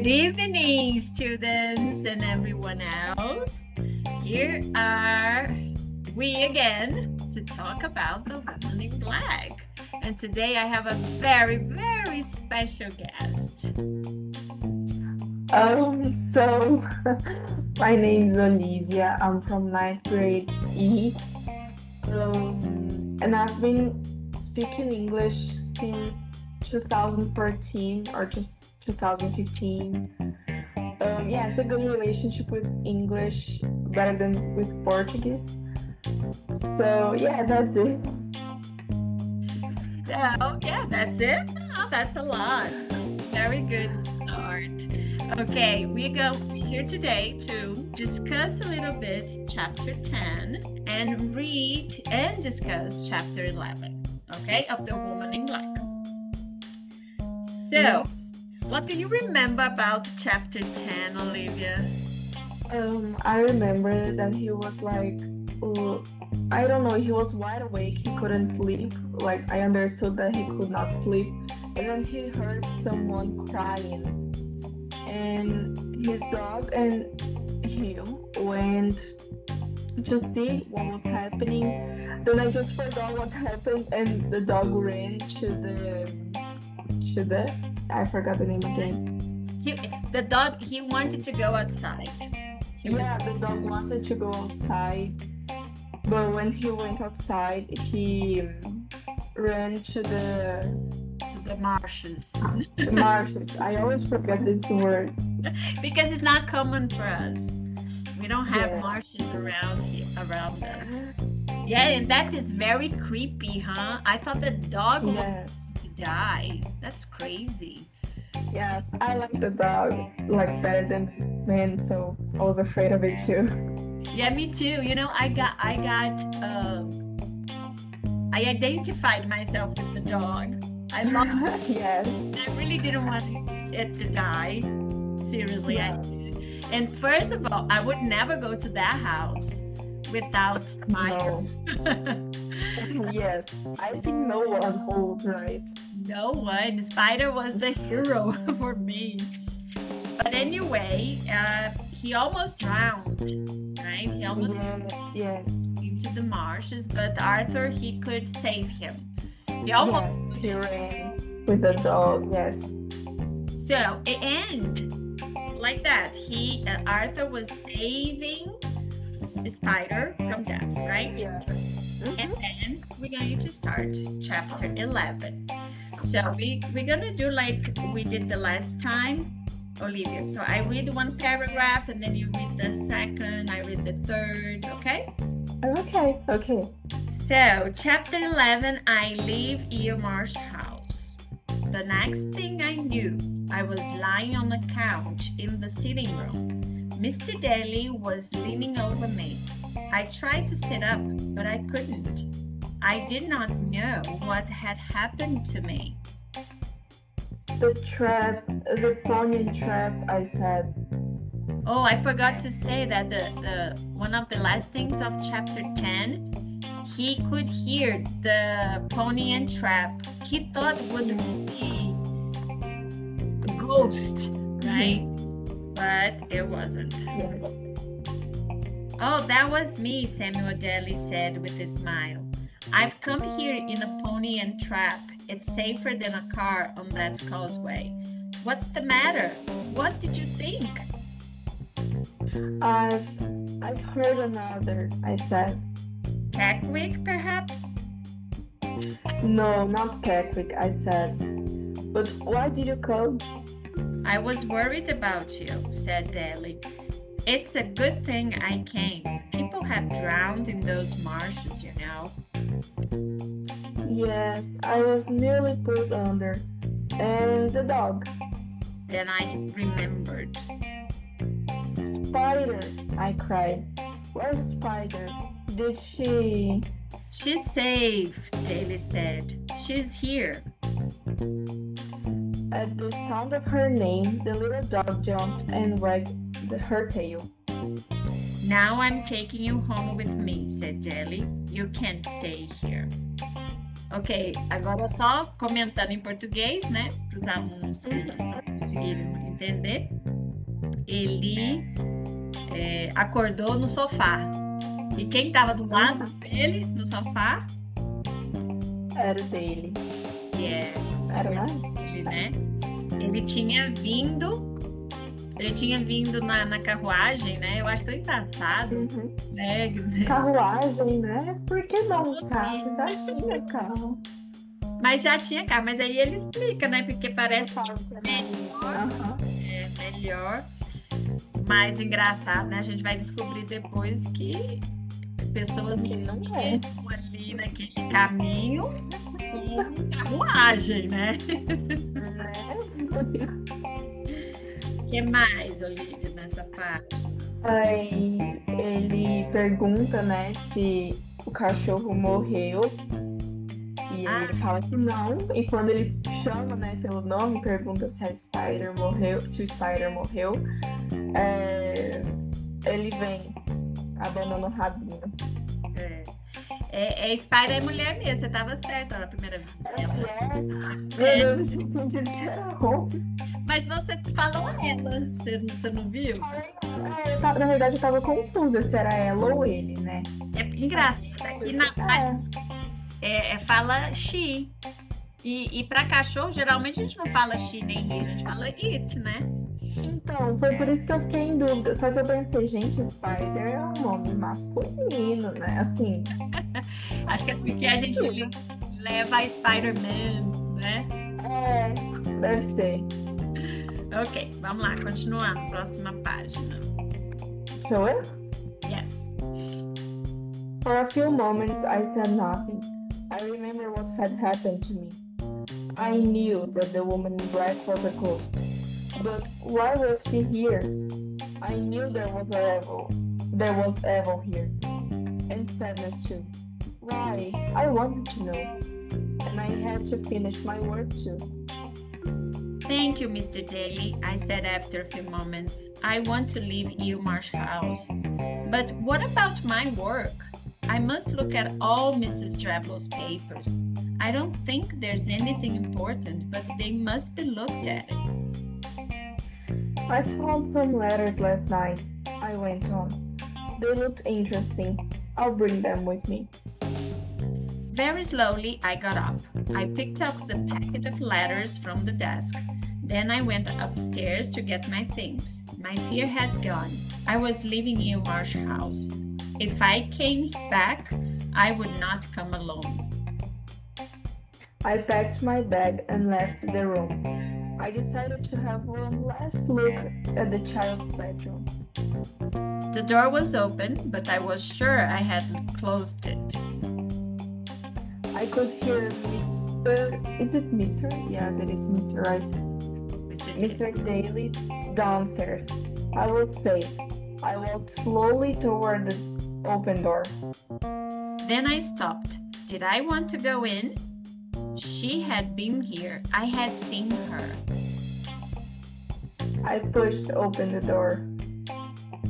Good evening, students and everyone else. Here are we again to talk about the woman in black. And today I have a very, very special guest. Um, so my name is Olivia. I'm from ninth grade E. Um, and I've been speaking English since 2014 or just 2015. Um, yeah, it's a good relationship with English better than with Portuguese. So yeah, that's it. So yeah, that's it. Oh, that's a lot. Very good start. Okay, we go here today to discuss a little bit chapter 10 and read and discuss chapter 11, okay, of the woman in black. So. What do you remember about chapter 10, Olivia? Um, I remember that he was like, I don't know, he was wide awake. He couldn't sleep. Like I understood that he could not sleep, and then he heard someone crying, and his dog and him went to see what was happening. Then I just forgot what happened, and the dog ran to the to the I forgot the name again. He, the dog, he wanted to go outside. He was- Yeah, the dog wanted to go outside, but when he went outside, he um, ran to the to the marshes the marshes. I always forget this word. because it's not common for us. We don't have Yes. marshes around around us. Yeah, and that is very creepy, huh? I thought the dog was Yes, die. That's crazy. yes, I like the dog like better than men, so I was afraid of it too. Yeah, me too. You know, I got I got um I identified myself with the dog. I love her. yes, I really didn't want it to die. Seriously, I did. And first of all, I would never go to that house without Smile. no. yes, I think no one would, right? No one. Spider was the hero for me. But anyway, uh, he almost drowned, right? He almost Yes, yes, into the marshes, but Arthur he could save him. He almost yes. He ran with the dog. Yes, so it end like that. He uh, Arthur was saving the spider from death, right? yes. Mm-hmm. And then we're going to start chapter 11. So we, we're going to do like we did the last time, Olivia. So I read one paragraph and then you read the second, I read the third, okay? Okay, okay. So, chapter 11 I leave Eel Marsh house. The next thing I knew, I was lying on the couch in the sitting room. Mr. Daly was leaning over me. I tried to sit up, but I couldn't. I did not know what had happened to me. The trap, the pony trap, I said. Oh, I forgot to say that the, the one of the last things of chapter 10, he could hear the pony and trap. He thought would be a ghost, mm-hmm. right? But it wasn't. Yes. Oh, that was me, Samuel Daly said with a smile. I've come here in a pony and trap. It's safer than a car on that causeway. What's the matter? What did you think? I've I've heard another, I said. Keckwick, perhaps? No, not Patrick, I said. But why did you come? I was worried about you, said Daly. It's a good thing I came. People have drowned in those marshes, you know. Yes, I was nearly pulled under. And the dog. Then I remembered. Spider, I cried. Where's Spider? Did she She's safe, Daly said. She's here. At the sound of her name the little dog jumped and wagged her tail. Now I'm taking you home with me, said Jelly. You can't stay here. Ok, agora só comentando em português, né? Para os alunos não entender, ele é, acordou no sofá. E quem estava do lado dele, no sofá? Era dele. É, Era lá? Ele, né? Ele tinha vindo, ele tinha vindo na, na carruagem, né? Eu acho tão engraçado, Uhum. né? Carruagem, né? Por que não carro? Já tinha carro. Mas já tinha carro, mas aí ele explica, né? Porque parece que é mais- Aham. é melhor, mais engraçado, né? A gente vai descobrir depois que pessoas que não é. ali naquele caminho com carruagem, né? Né? O que mais, Olivia, nessa parte? Aí ele pergunta, né, se o cachorro morreu. E Ah. ele fala que não. E quando ele chama, né, pelo nome, pergunta se a Spider morreu, se o Spider morreu. é, ele vem abanando o rabinho. É, é, é Spider é mulher mesmo, você estava certa na primeira vez. Que era roupa. Mas você falou ela, você, você não viu? É, tava- Na verdade, eu tava confusa se era ela ou ele, né? É engraçado, aqui na É. é, é, fala she. E, e para cachorro, geralmente a gente não fala she nem he, a gente fala it, né? Então, foi por isso que eu fiquei em dúvida. Só que eu pensei, gente, Spider é um nome masculino, né? Assim, Acho que é porque a gente le- leva a Spider-Man, né? é, deve ser. Ok, vamos lá, continuando, próxima página. Sou eu? Yes. For a few moments, I said nothing. I remember what had happened to me. I knew that the woman in black was a ghost. But why was she here? I knew there was a evil. There was evil here. And sadness too. Why? I wanted to know. And I had to finish my work too. Thank you, Mr. Daly, I said after a few moments. I want to leave Eel Marsh House. But what about my work? I must look at all Mrs. Drablow's papers. I don't think there's anything important, but they must be looked at. I found some letters last night. I went on. They looked interesting. I'll bring them with me. Very slowly, I got up. I picked up the packet of letters from the desk. Then I went upstairs to get my things. My fear had gone. I was leaving Eel Marsh House. If I came back, I would not come alone. I packed my bag and left the room. I decided to have one last look at the child's bedroom. The door was open, but I was sure I hadn't closed it. I could hear Mr. Is it Mr.? Yes, it is Mr. Right. Mr. Mr. Daly downstairs. I was safe. I walked slowly toward the open door. Then I stopped. Did I want to go in? She had been here. I had seen her. I pushed open the door.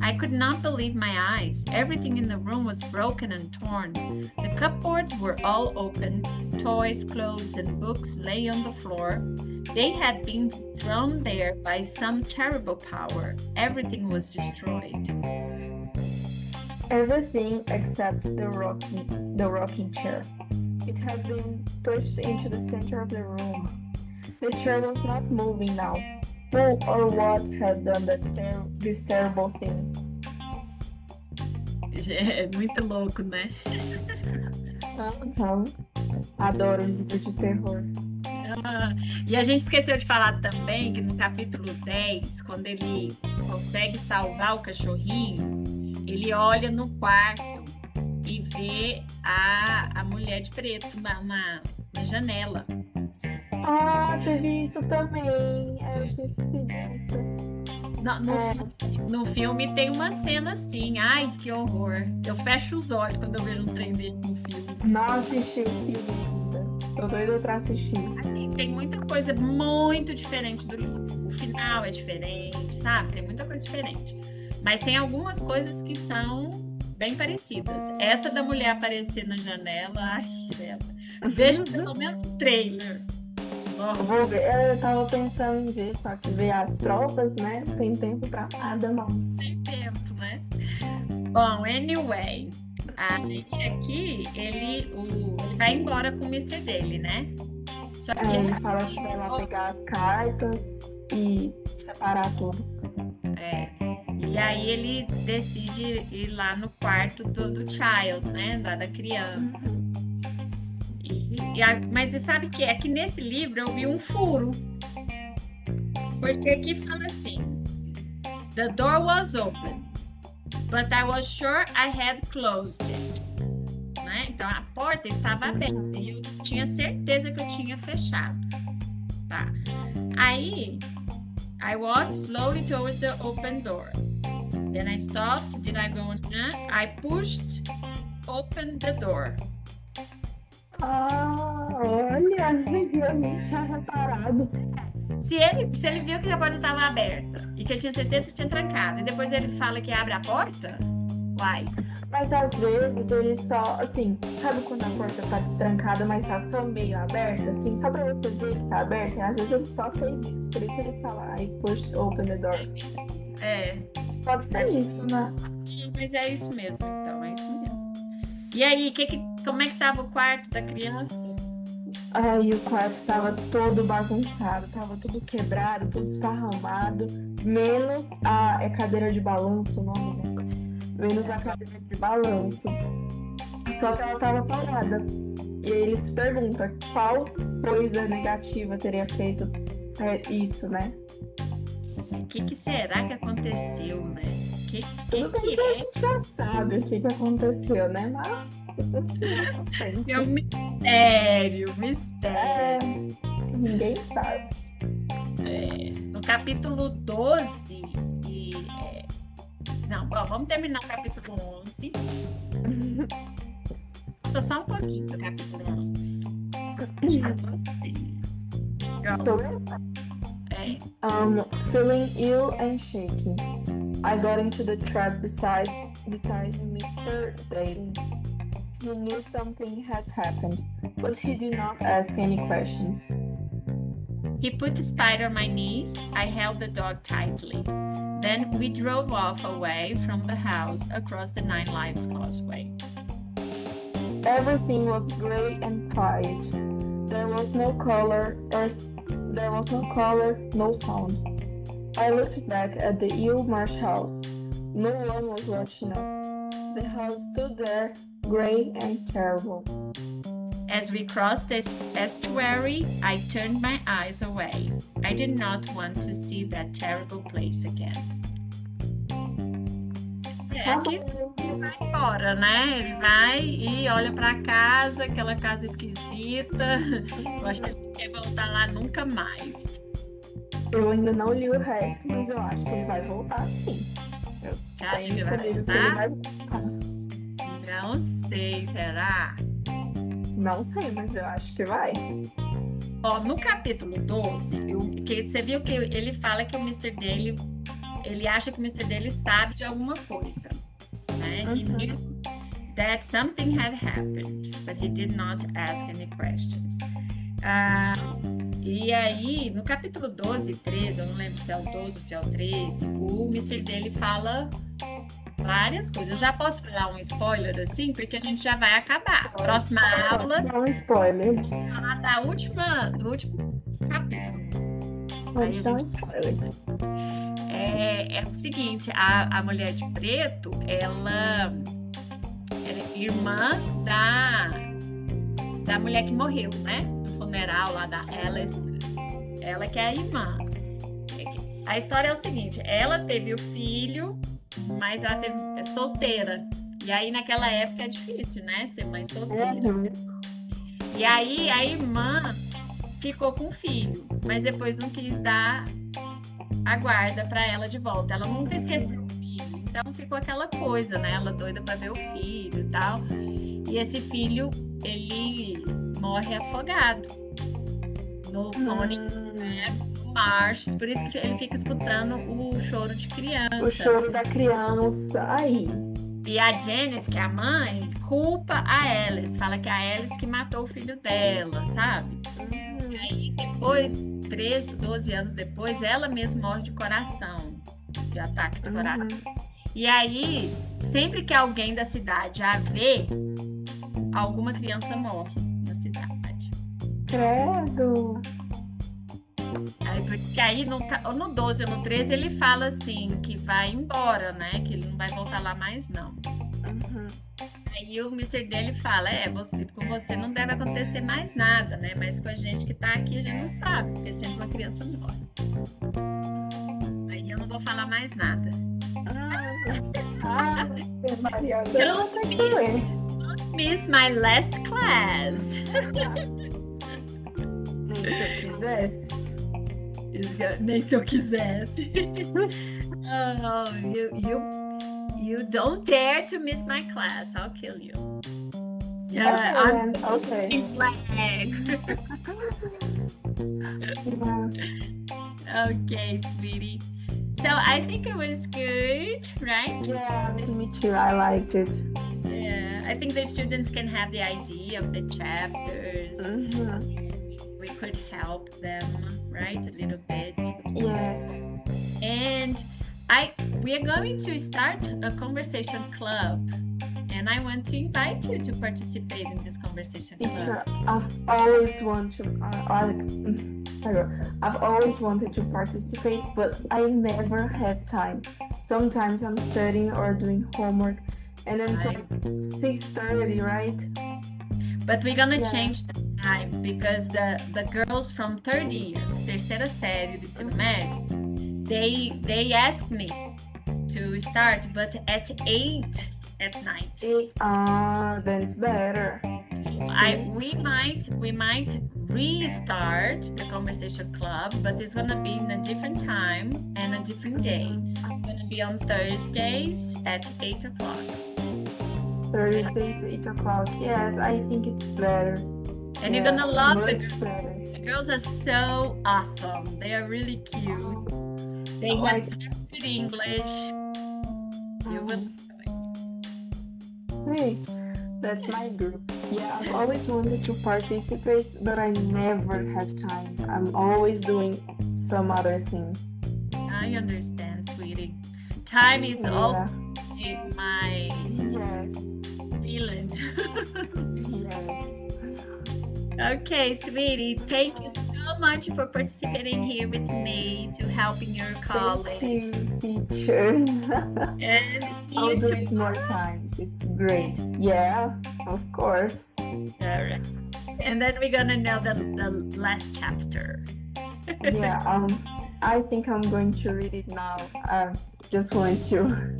I could not believe my eyes. Everything in the room was broken and torn. The cupboards were all open. Toys, clothes, and books lay on the floor. They had been thrown there by some terrible power. Everything was destroyed. Everything except the rocking, the rocking chair. It had been pushed into the center of the room. The chair was not moving now. Who or what had done that ter- this terrible thing? É muito louco, né? Aham. Adoro livro de terror. Ah, E a gente esqueceu de falar também que no capítulo 10, quando ele consegue salvar o cachorrinho, ele olha no quarto e vê a, a mulher de preto na, na, na janela. Ah, teve isso também. É, Eu tinha esquecido. No, no, É. no filme tem uma cena assim, ai que horror. Eu fecho os olhos quando eu vejo um trem desse no filme. Não assisti o filme ainda. Tô doida pra assistir. Assim, tem muita coisa muito diferente do livro. O final é diferente, sabe? Tem muita coisa diferente. Mas tem algumas coisas que são bem parecidas. Essa da mulher aparecer na janela, ai, dela. Veja pelo menos o trailer. Eu vou ver. Eu tava pensando em ver, só que ver as tropas, né? Não tem tempo pra nada, não. Tem tempo, né? Bom, anyway. Aí aqui ele, o, ele vai embora com o Mr. dele, né? Só que é, ele fala que vai lá pegar as cartas e separar tudo. E aí ele decide ir lá no quarto do, do child, né? Da, da criança. E, e a, mas você sabe que é que nesse livro eu vi um furo. Porque aqui fala assim: The door was open, but I was sure I had closed it. Né? Então a porta estava aberta e eu tinha certeza que eu tinha fechado. Tá. Aí I walked slowly towards the open door. Then I stopped. Did I go on? I pushed open the door. Ah, olha, eu nem tinha reparado. Se ele, se ele viu que a porta estava aberta e que ele tinha certeza que tinha trancado, e depois ele fala que abre a porta, uai. Mas às vezes ele só, assim, sabe quando a porta tá destrancada, mas tá só meio aberta, assim, só pra você ver que tá aberta? Às vezes ele só fez isso, por isso ele fala, I pushed open the door. É. Pode ser é. isso, né? Mas é isso mesmo, então, é isso mesmo. E aí, que que, como é que tava o quarto da criança? Aí o quarto tava todo bagunçado, tava tudo quebrado, tudo esparramado, menos a é cadeira de balanço o nome, né? Menos a cadeira de balanço. Só que ela tava parada. E aí ele se pergunta qual coisa negativa teria feito é, isso, né? O que, que, será que aconteceu, né? Que, que, Tudo que é? já sabe o que, que aconteceu, né? Mas é um mistério, mistério. É, ninguém sabe. É, no capítulo 12, e, é, não, bom, vamos terminar o capítulo 11. Tô só um pouquinho do capítulo 11. So, é. Um, feeling ill and shaking. I got into the trap beside beside Mr. Daly. He knew something had happened, but he did not ask any questions. He put the Spider on my knees. I held the dog tightly. Then we drove off away from the house across the Nine Lives Causeway. Everything was gray and quiet. There was no color or there was no color, no sound. I looked back at the Eel Marsh house. No one was watching us. The house stood there gray and terrible. As we crossed this estuary, I turned my eyes away. I did not want to see that terrible place again. É, aqui ele vai embora, né? Ele vai e olha para casa, aquela casa esquisita. Eu acho que ele não quer voltar lá nunca mais. Eu ainda não li o resto, mas eu acho que ele vai voltar sim. Você acha que vai voltar? Não sei, será? Não sei, mas eu acho que vai. Ó, no capítulo 12, eu, que você viu que ele fala que o Mr. Daly, ele acha que o Mr. Daly sabe de alguma coisa. Né? Uhum. He knew that something had happened, but he did not ask any questions. Ah, e aí, no capítulo 12 e 13, eu não lembro se é o 12 ou se é o 13, o Mr. Daly fala várias coisas. Eu já posso falar um spoiler assim, porque a gente já vai acabar. Próxima aula. Dá um spoiler. Falar da última, do último capítulo. Pode dar um spoiler. É, é o seguinte, a, a mulher de preto, ela é irmã da, da mulher que morreu, né? Do funeral lá da Alice. Ela que é a irmã. A história é o seguinte, ela teve o filho mas ela teve, é solteira. E aí naquela época é difícil, né? Ser mãe solteira. Uhum. E aí a irmã ficou com o filho, mas depois não quis dar a guarda para ela de volta. Ela nunca esqueceu o filho. Então ficou aquela coisa, né? Ela doida para ver o filho e tal. E esse filho, ele morre afogado no hum. né? Marches, por isso que ele fica escutando o choro de criança. O choro da criança, aí. E a Janet, que é a mãe, culpa a Alice, fala que é a Alice que matou o filho dela, sabe? Uhum. E aí depois, 13, 12 anos depois, ela mesma morre de coração, de ataque de coração. Uhum. E aí, sempre que alguém da cidade a vê, alguma criança morre na cidade. Credo. Aí, por isso que aí no, no 12 ou no 13 ele fala assim, que vai embora, né? Que ele não vai voltar lá mais, não. Uhum. Aí o Mr. dele fala, é, você, com você não deve acontecer mais nada, né? Mas com a gente que tá aqui, a gente não sabe, porque sempre uma criança morre. Aí eu não vou falar mais nada. Ah, Maria, Don't não be- sei Miss my last class. Se eu quisesse. Nem se eu quisesse. oh, you, you, you don't dare to miss my class. I'll kill you. Yeah, I'm Okay, okay. in. Yeah. okay, sweetie. So I think it was good, right? Yeah, me too. I liked it. Yeah, I think the students can have the idea of the chapters. Mhm. We could help them, right, a little bit. Yes. And I we are going to start a conversation club, and I want to invite you to participate in this conversation club. I've always wanted to. Uh, I, I've always wanted to participate, but I never have time. Sometimes I'm studying or doing homework, and then it's like six thirty, right? But we're gonna Yeah. change the time because the the girls from third year, terceira série do ensino médio, they they asked me to start, but at eight at night. Ah, then it's better. I we might we might restart the conversation club, but it's gonna be in a different time and a different day. It's gonna be on Thursdays at eight o'clock. Thursdays, eight o'clock. Yes, I think it's better. And you're gonna love the girls. better. The girls are so awesome. They are really cute. They Like- have good English. You will. See, that's my group. Yeah, I've always wanted to participate, but I never have time. I'm always doing some other thing. I understand, sweetie. Time is Yeah. also my Yes. feeling. Yes. Okay, sweetie. Thank you so much for participating here with me to helping your college. Thank you, teacher. And I'll you do it more times. It's great. Yeah, of course. All right. And then we're gonna know the, the last chapter. Yeah. Um, I think I'm going to read it now. I just want to.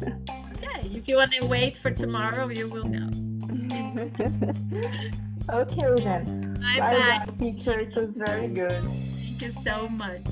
Yeah, if you want to wait for tomorrow, you will know. okay then. Bye Bye bye. bye, teacher. It was very good. Thank you so much.